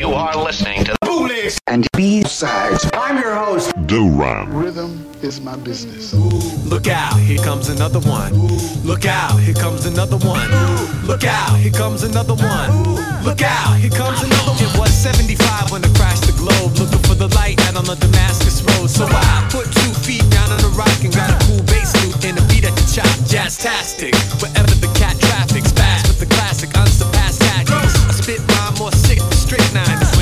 You are listening to Bootlegs and B-Sides. I'm your host, Do-Rhyme. Rhythm is my business. Look out, here comes another one. Look out, here comes another one. Look out, here comes another one. Look out, here comes another one. It was 75 when I crashed the globe, looking for the light out on the Damascus Road. So I put two feet down on the rock and got a cool bass loop and a beat at the chop. Jazz-tastic, wherever the cat traffic's fast with the classic unsurpassed tactics. I spit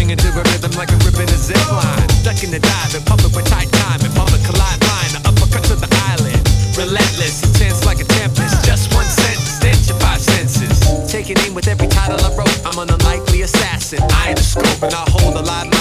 clinging to a rhythm like a ribbon a zip line. Ducking the dive in public with tight time and public collide line. The uppercut to the island. Relentless, intense like a tempest. Just one sentence, stench your five senses. Taking aim with every title I wrote. I'm an unlikely assassin. I am the scope and I hold a lot.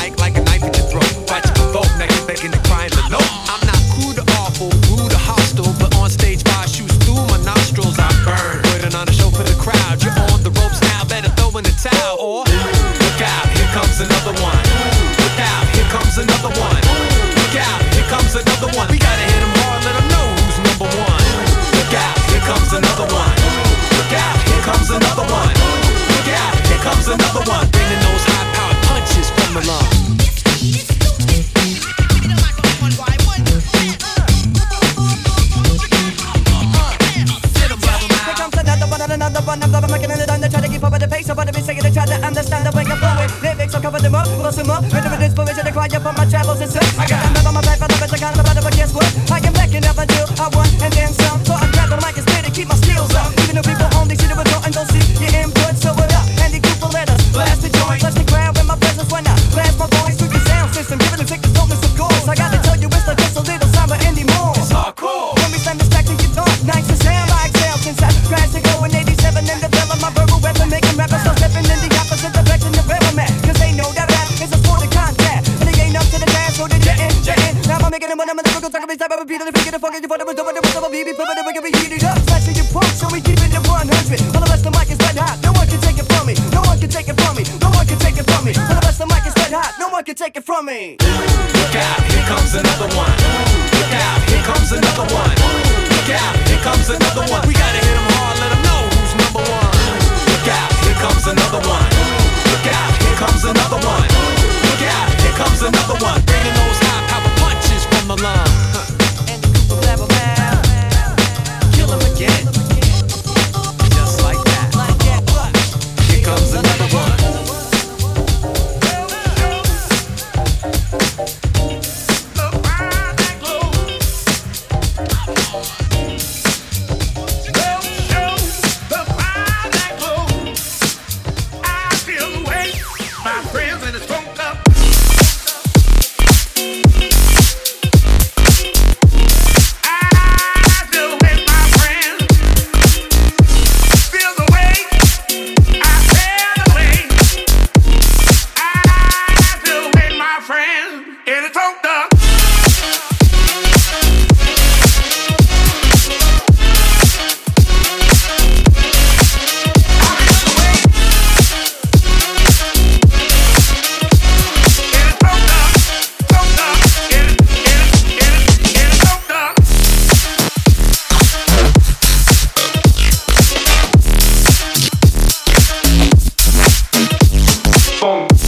home.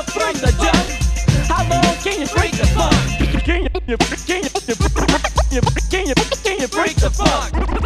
How long can you break the fun? Can you, can you, can you, can you, can you break the funk?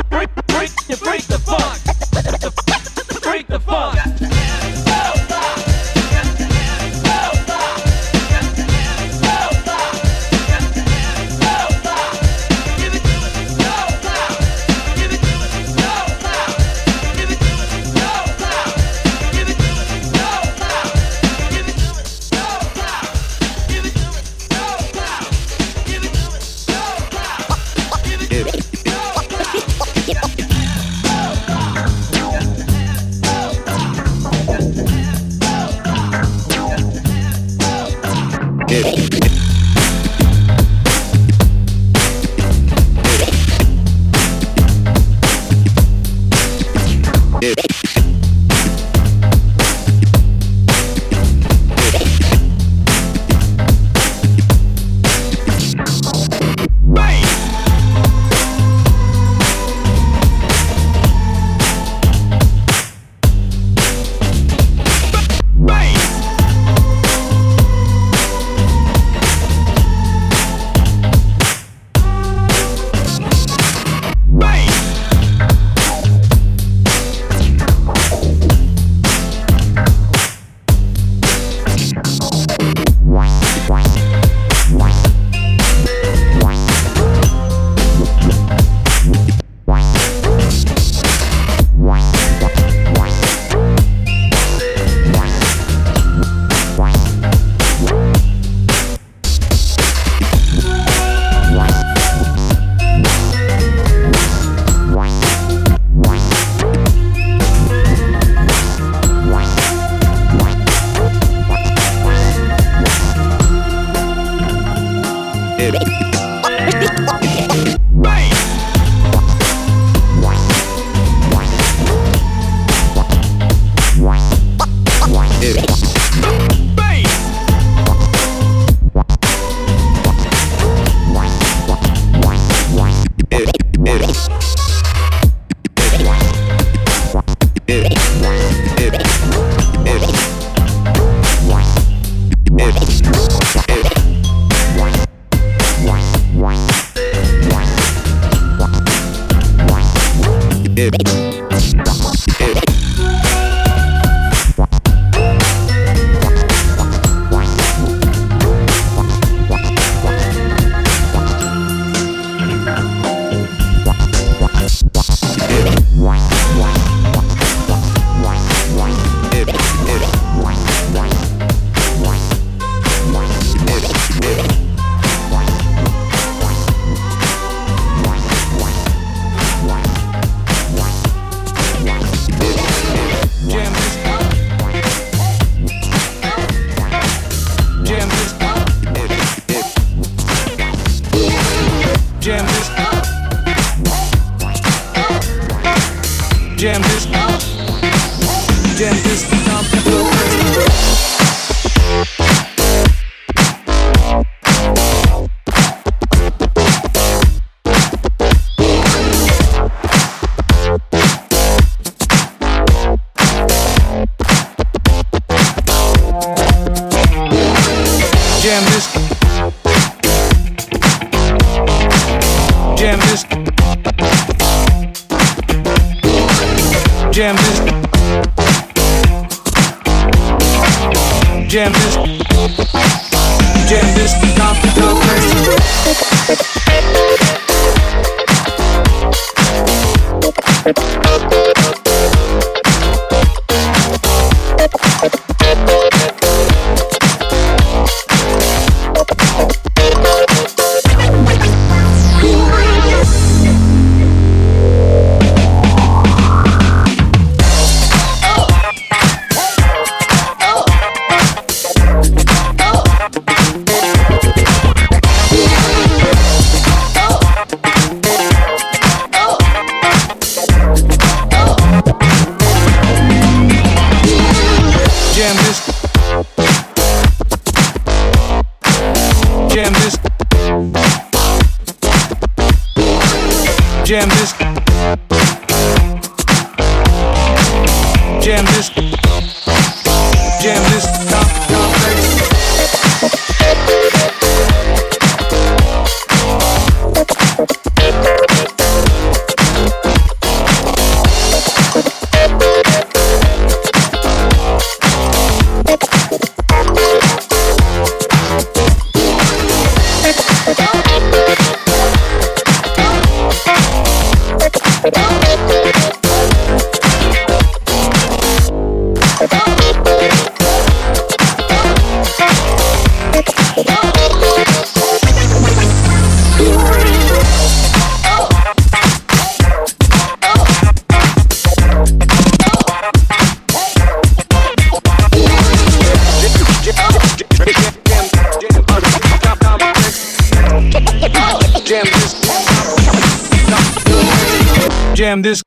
Jam this.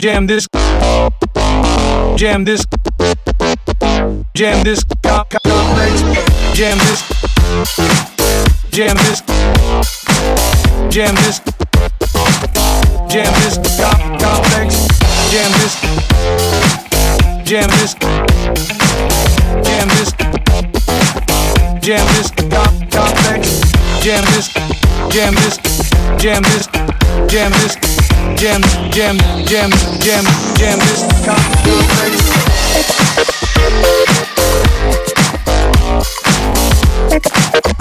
Jam this. Jam this. Jam this. Jam this. Complex. Jam this. Jam this. Jam this. Jam this. Complex. Jam this. Jam this. Jam this. Jam this. Complex jam this, jam this, jam this, jam this, jam, jam, jam, jam, jam this. Come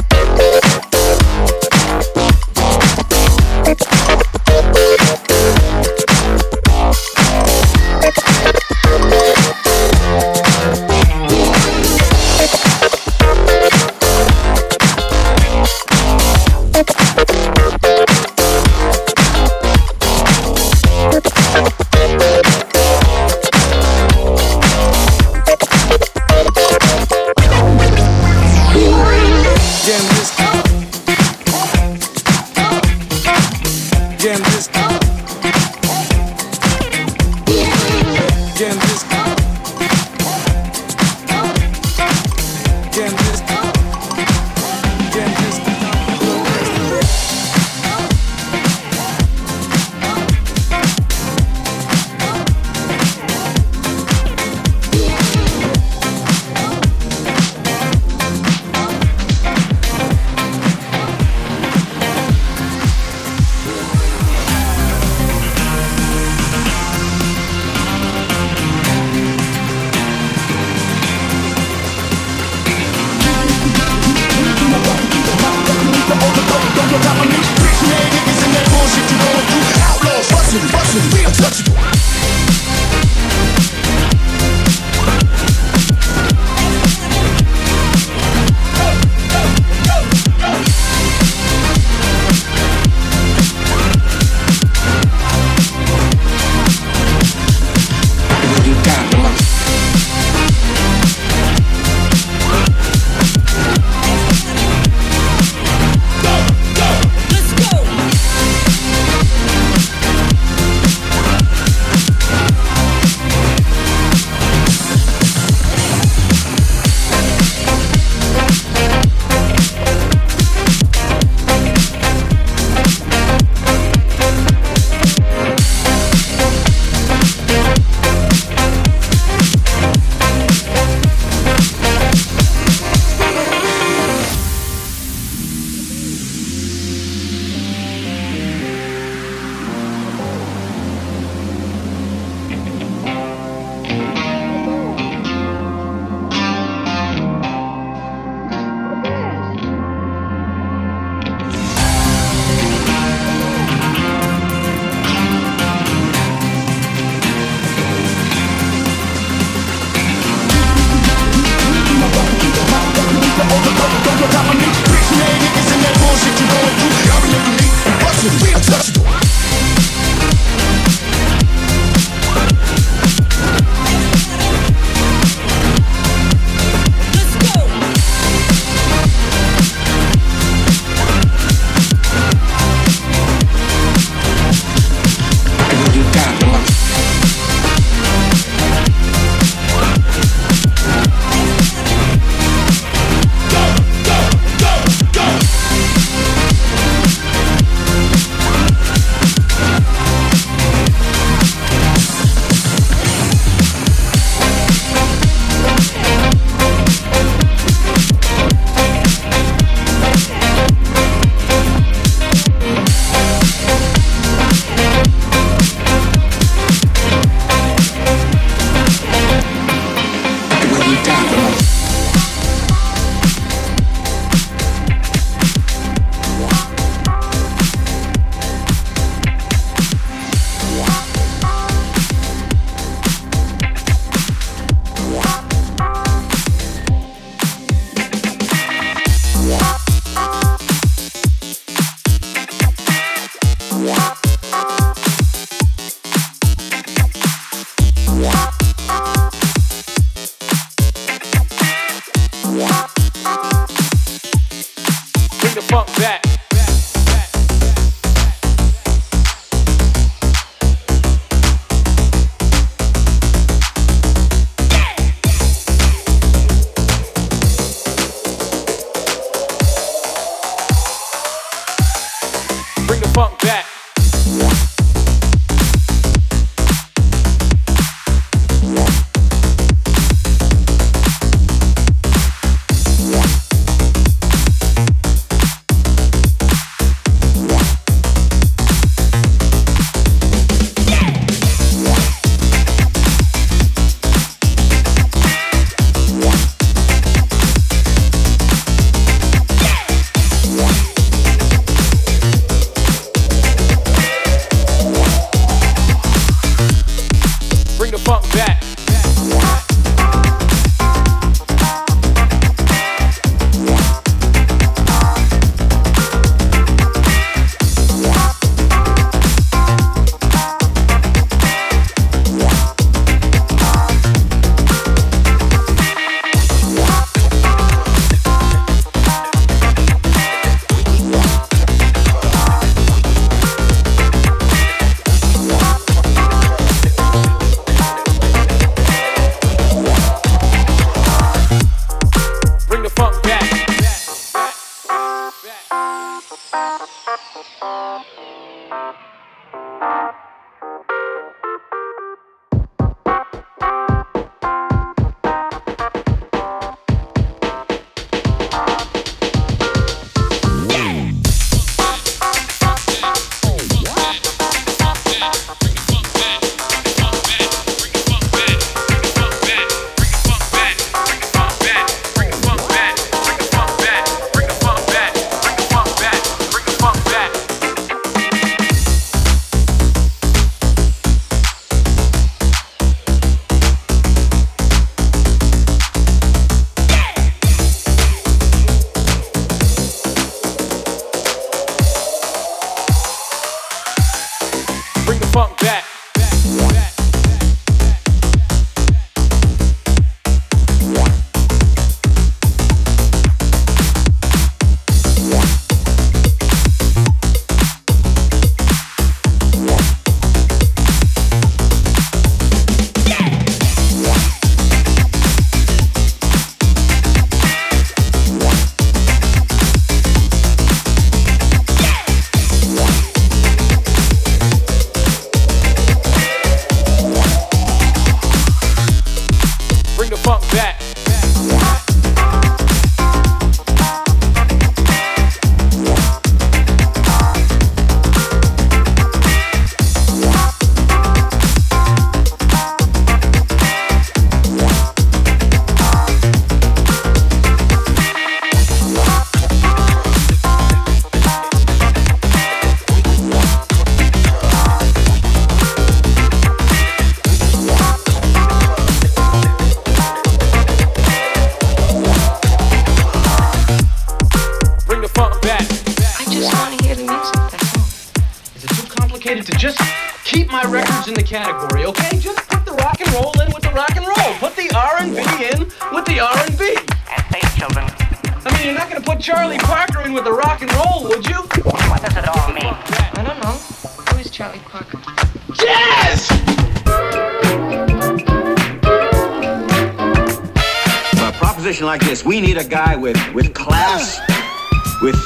class, with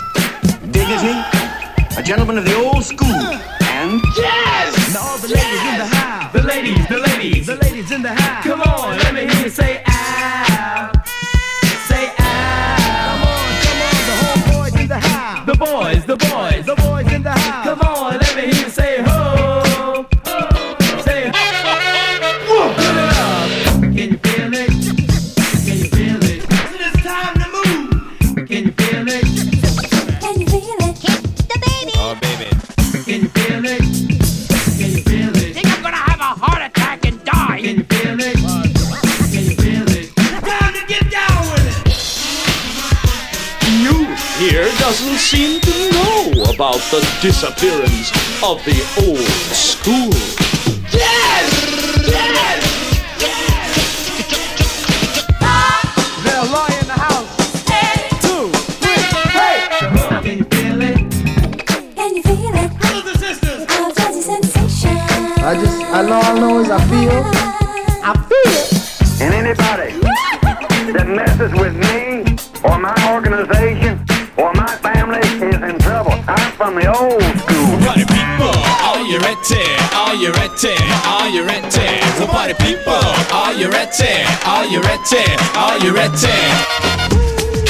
dignity, a gentleman of the old school, and yes. And all the ladies yes! in the house, the ladies, the ladies, the ladies in the house. Come on, let me hear you say ah, say ah. Come on, come on, the whole boys in the house, the boys, the boys. The about the disappearance of the old school. Yes! Yes! They'll lie in the house. Two, three, hey! Can you feel it? Can you feel it? Brothers and sisters. Jazzy sensation. I just, I know, all I know is I feel, I feel. it. And anybody that messes with me or my organization the old school. Party people, are you ready? Are you ready? Are you ready? So party people, are you ready? Are you ready? Are you ready?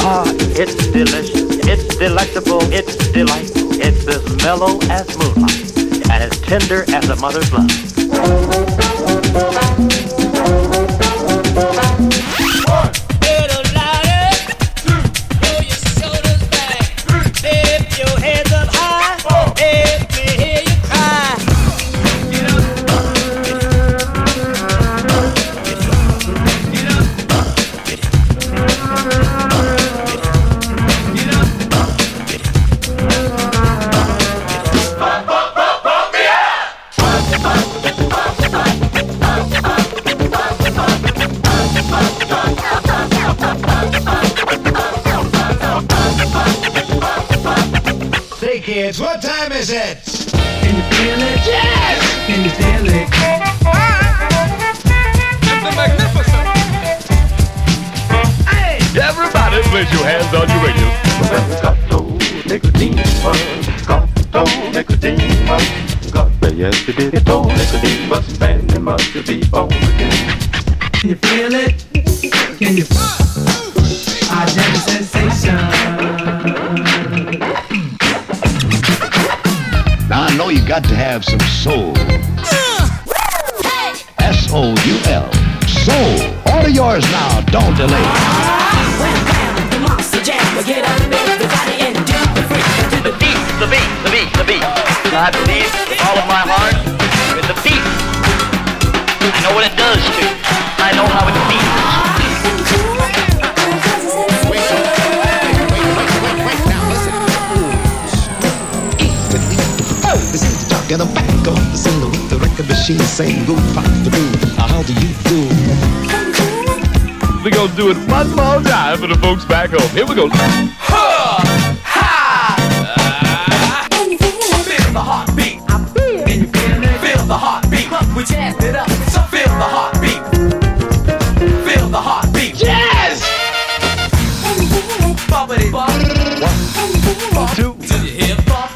Ah, it's delicious. It's delectable. It's delightful. It's as mellow as moonlight and as tender as a mother's love. Do it one more time for the folks back home. Here we go. Ha! Feel the heartbeat. I feel. Can you feel it? Feel the heartbeat. We jazzed it up. So feel the heartbeat. Feel the heartbeat. Yes! Bumpity bump. Two, To your hip bump.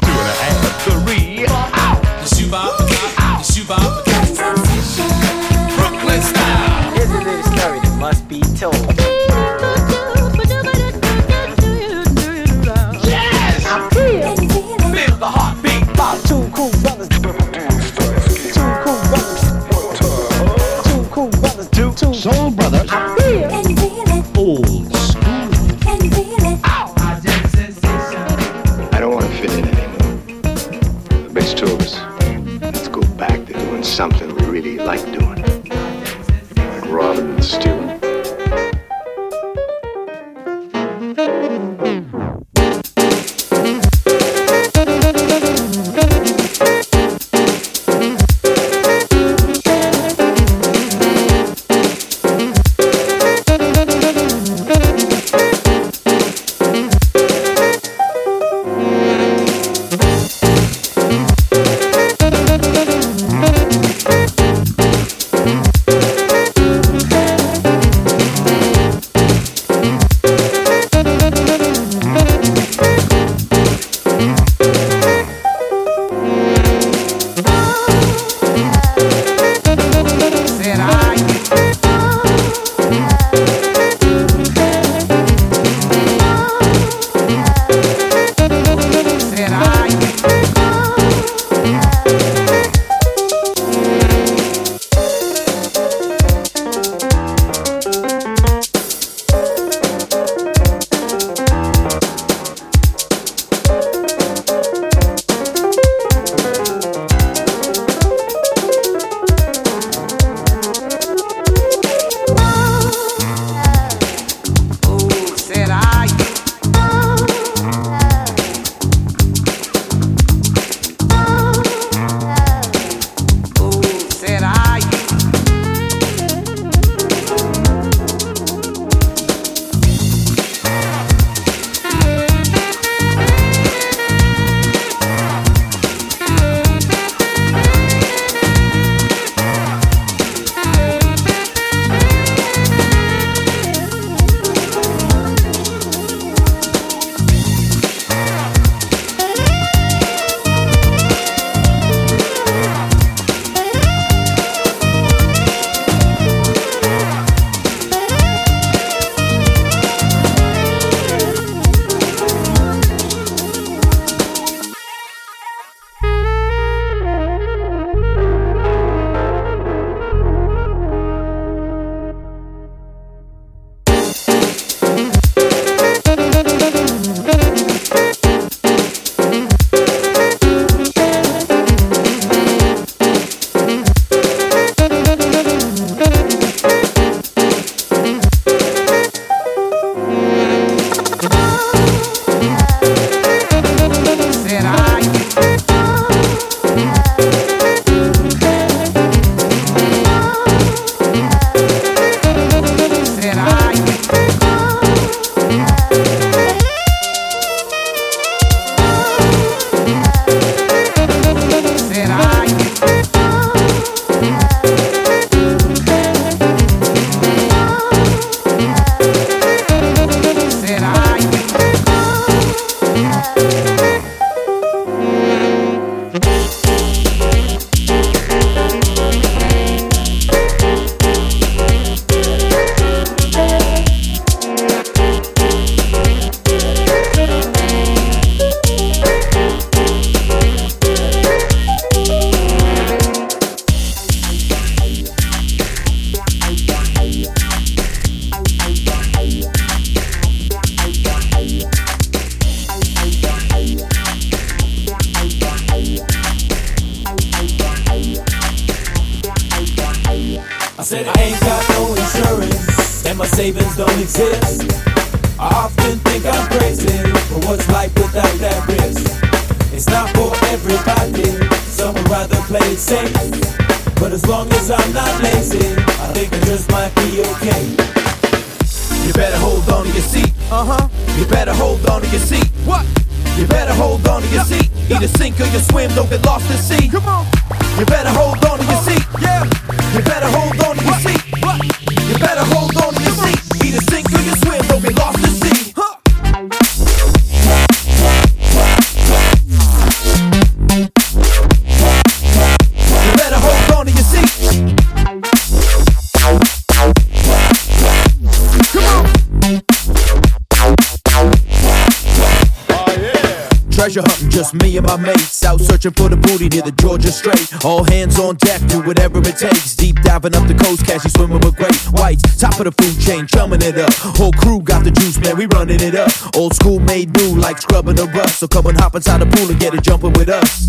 two and a half, Georgia Strait. All hands on deck, do whatever it takes. Deep diving up the coast, cashy swimming with great whites. Top of the food chain, chumming it up. Whole crew got the juice, man, we running it up. Old school made new, like scrubbing the rust. So come and hop inside the pool and get it jumping with us.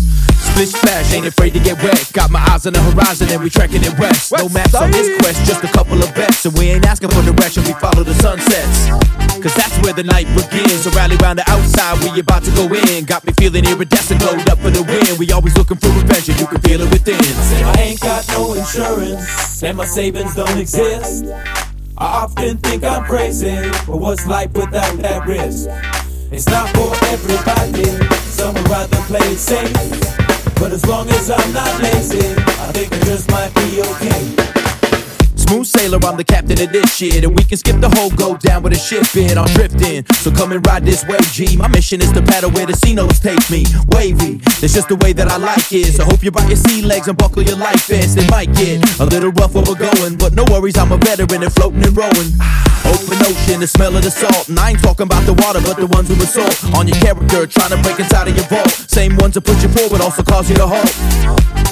Ain't afraid to get wet. Got my eyes on the horizon and we trekking it west. No maps on this quest, just a couple of bets. And we ain't asking for direction, we follow the sunsets. Cause that's where the night begins. So rally round the outside, we about to go in. Got me feeling iridescent, glowed up for the win. We always looking for revenge, and you can feel it within. I ain't got no insurance, and my savings don't exist. I often think I'm crazy, but what's life without that risk? It's not for everybody, some would rather play it safe. But as long as I'm not lazy, I think I just might be okay. Smooth sailor, I'm the captain of this shit. And we can skip the whole go down with a ship in. I'm drifting, so come and ride this wave, G. My mission is to paddle where the sea notes take me. Wavy, that's just the way that I like it. So hope you brought your sea legs and buckle your life vest. It might get a little rough where we're going, but no worries, I'm a veteran and floating and rowing. Open ocean, the smell of the salt. And I ain't talking about the water, but the ones who assault on your character, trying to break inside of your vault. Same ones that put you forward also cause you to halt.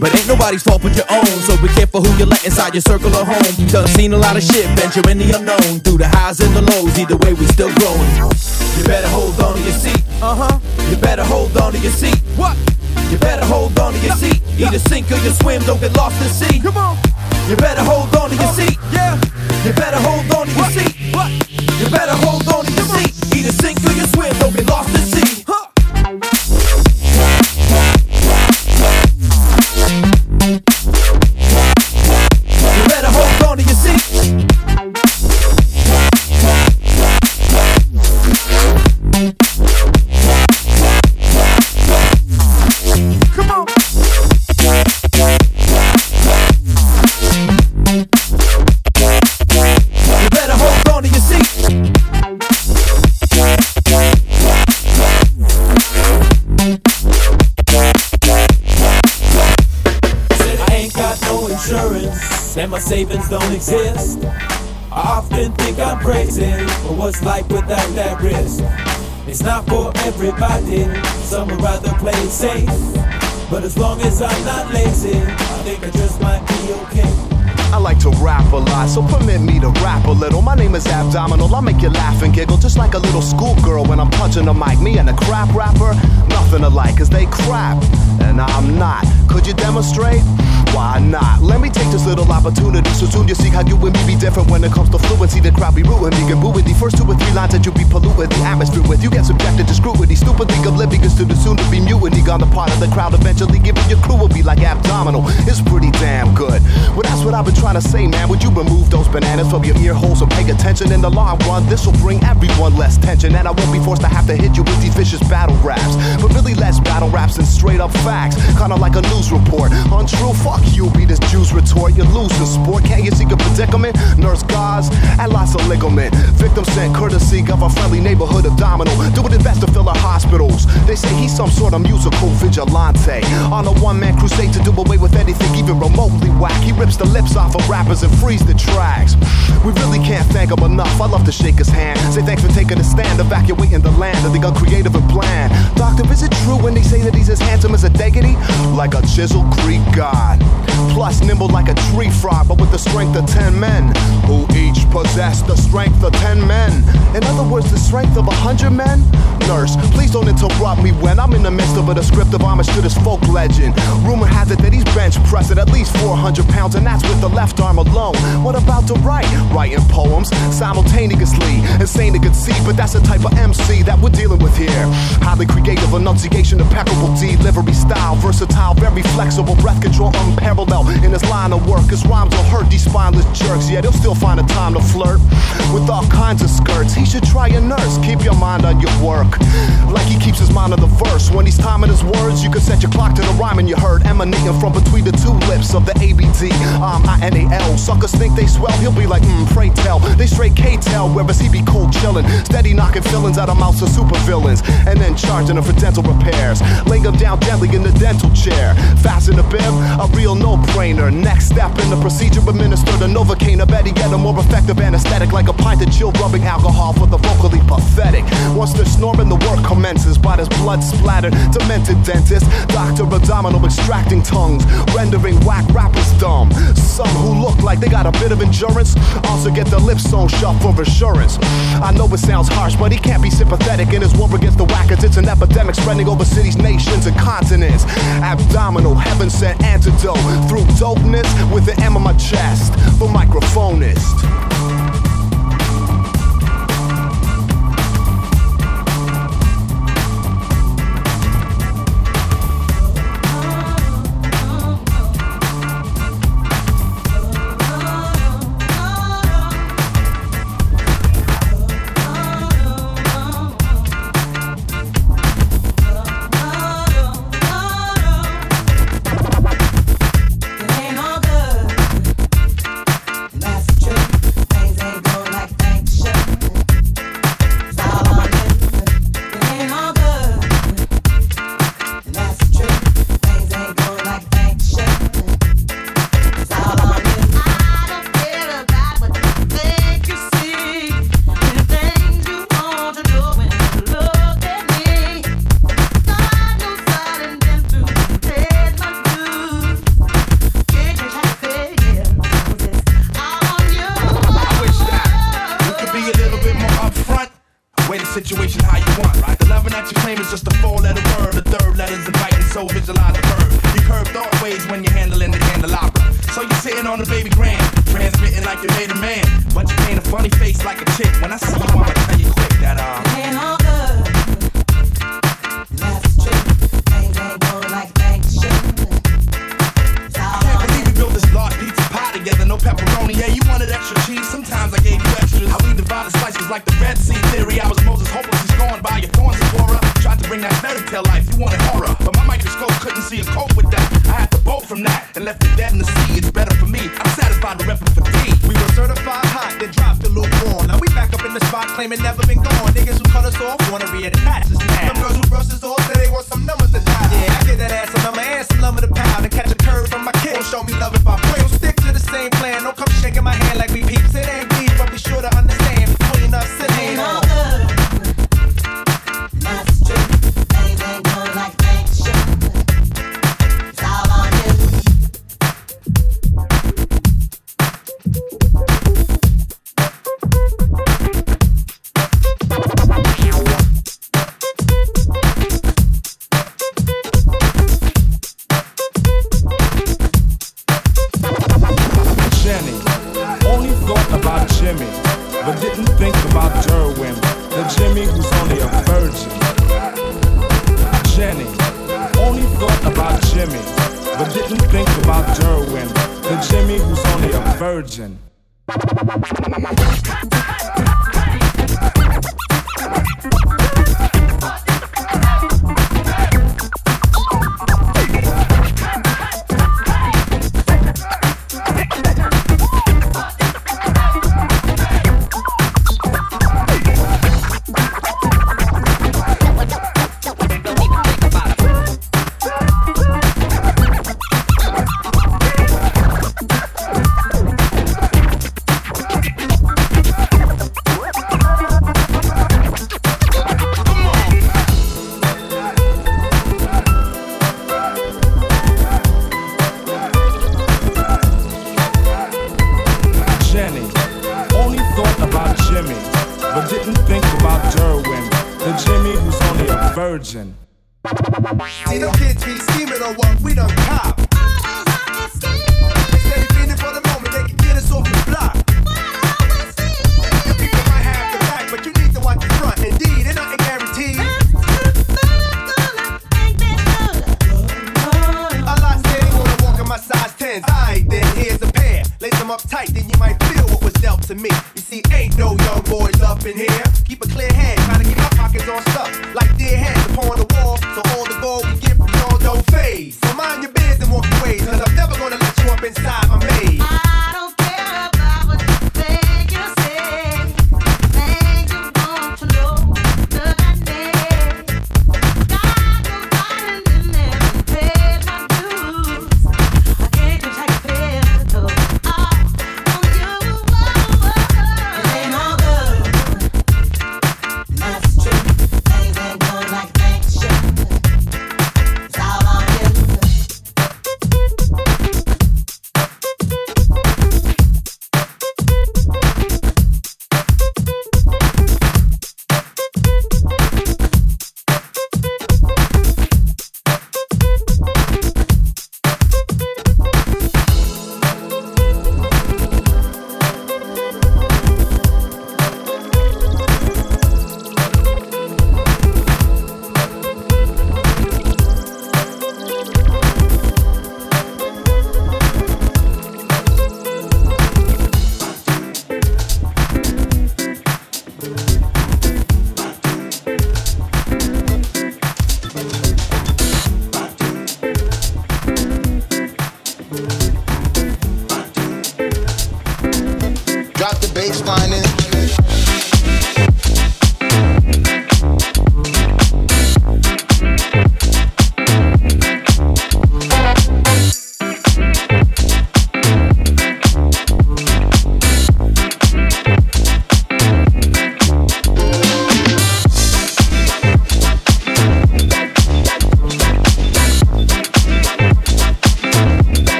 But ain't nobody's fault but your own. So be careful who you let inside your circle of home. Done seen a lot of shit, venture in the unknown. Through the highs and the lows, either way we still growing. You better hold on to your seat. Uh huh. You better hold on to your seat. What? You better hold on to your seat. Either sink or you swim, don't get lost at sea. Come on. You better hold on to your seat. Yeah. You better hold on to your seat. What? You better hold on to your seat. Either sink or you swim, don't get lost at sea. Savings don't exist. I often think I'm crazy, but what's life without that risk? It's not for everybody, some would rather play it safe. But as long as I'm not lazy, I think I just might be okay. I like to rap a lot, so permit me to rap a little. My name is Abdominal, I'll make you laugh and giggle just like a little schoolgirl when I'm punching the mic. Me and a crap rapper, nothing alike, cause they crap, and I'm not. Could you demonstrate? Why not? Let me take this little opportunity so soon you see how you and me be different when it comes to fluency. The crowd be rooting me and booing the first two or three lines that you be polluting the atmosphere with. You get subjected to scrutiny, Stupid, stupidly oblivious to the soon to be mutiny. Gone the part of the crowd eventually giving your crew will be like abdominal. It's pretty damn good. Well, that's what I've been trying to say, man. Would you remove those bananas from your ear holes and pay attention? In the long run, this will bring everyone less tension, and I won't be forced to have to hit you with these vicious battle raps. But really, less battle raps and straight up facts, kinda like a news report. Untrue, fuck you, be this Jews retort. You lose the sport, can't you see a predicament? Nurse guards and lots of ligament. Victim sent courtesy of a friendly neighborhood abdominal. Doing his best to fill our hospitals. They say he's some sort of musical vigilante. On a one man crusade to do away with anything even remotely whack. He rips the lips off of rappers and frees the tracks. We really can't thank him enough. I love to shake his hand. Say thanks for taking a stand, evacuating the land of the uncreative and bland. Doctor, is it true when they say that he's as handsome as a deity? Like a chiseled Greek god. Plus, nimble like a tree frog, but with the strength of ten men. Who each possess the strength of ten men. In other words, the strength of a hundred men? Nurse, please don't interrupt me when I'm in the midst of a descriptive homage to this folk legend. Rumor has it that he's at least 400 pounds, and that's with the left arm alone. What about the right? Writing poems simultaneously. Insane to conceive, but that's the type of MC that we're dealing with here. Highly creative, enunciation, impeccable delivery style, versatile, very flexible, breath control unparalleled in his line of work. His rhymes will hurt these spineless jerks, yet he'll still find a time to flirt with all kinds of skirts. He should try a nurse. Keep your mind on your work, like he keeps his mind on the verse. When he's timing his words, you can set your clock to the rhyming you heard emanating from between the two lips of the ABD. Um, I-N-A-L. Suckers think they swell, he'll be like, mm, pray tell. They straight K-tell, whereas he be cold chillin'. Steady knocking fillings out of mouths of super villains. And then charging them for dental repairs. Laying them down gently in the dental chair. Fasten the bib, a real no-brainer. Next step in the procedure, administer the Novocaine. A better yet, a more effective anesthetic. Like a pint of chill rubbing alcohol for the vocally pathetic. Once they're snoring, the work commences. By this blood splattered, demented dentist. Doctor abdominal extracting tongues. Rendering whack rappers dumb. Some who look like they got a bit of endurance also get their lips sewn shut for assurance. I know it sounds harsh, but he can't be sympathetic in his war against the whackers. It's an epidemic spreading over cities, nations, and continents. Abdominal, heaven sent antidote through dopeness with the M on my chest. The microphonist.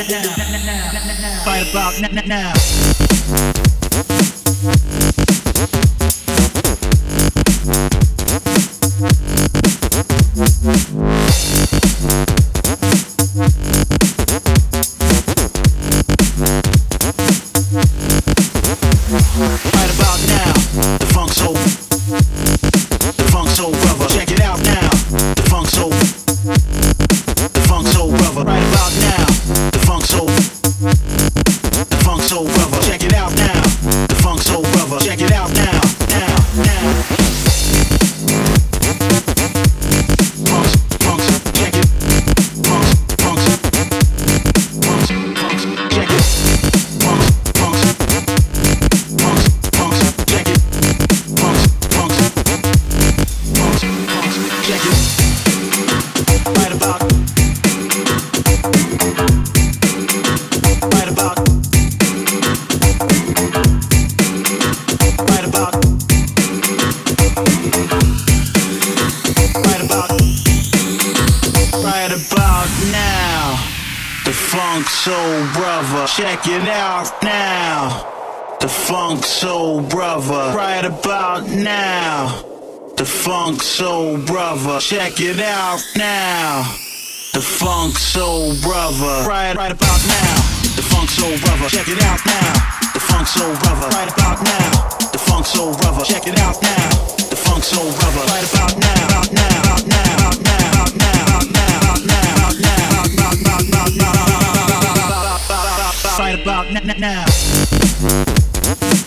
Right about now, now. Right Check it out now. The funk soul brother. Right about now. The funk soul brother. Check it out now. The funk soul brother. Right about now. About now. About now. About now. About now. About now. About now. About. About now. About now.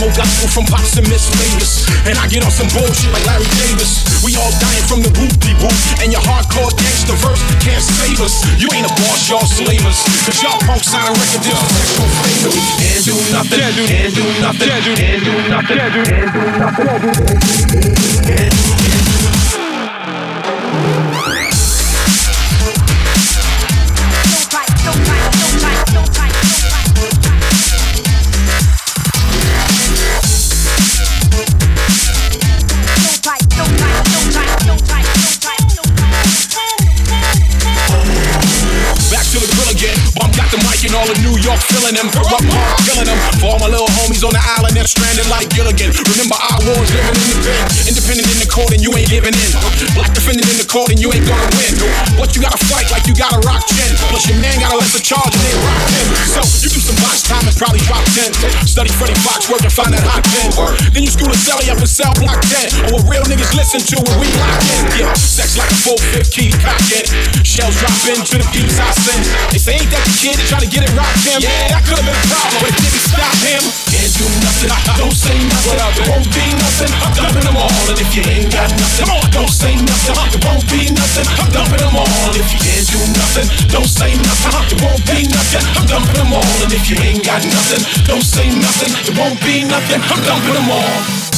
More gospel from Pops and Miss Mavis. And I get on some bullshit like Larry Davis. We all dying from the whoop de whoop. And your hardcore gangster verse can't save us. You ain't a boss, y'all slavers. Cause y'all punk sign record deals for sexual favor. If you can't do nothing. Can't do nothing. Can't do nothing. Can't do Back court and you ain't gonna win. But you gotta fight like you gotta rock chin. Plus your man got a lesser charge and they rock him. So you do some box time and probably drop 10. Study Fox, work and find that hot pen. Then you school a celly up in cell block 10. Or what real niggas listen to when we lock in. Yeah, sex like a full fifth key cock it. Shells drop into the beats I send. They say ain't that the kid that try to get it rock him? Yeah, that could've been a problem, but it didn't stop him. Can't do nothing, don't say nothing. It won't be nothing. I'm dumping them all, and if you ain't got nothing, don't say nothing. It won't be nothing. I'm dumping them all, if you can't do nothing, don't say nothing. It won't be nothing. I'm dumping them all, and if you ain't got nothing, don't say nothing. It won't be nothing. I'm dumping them all.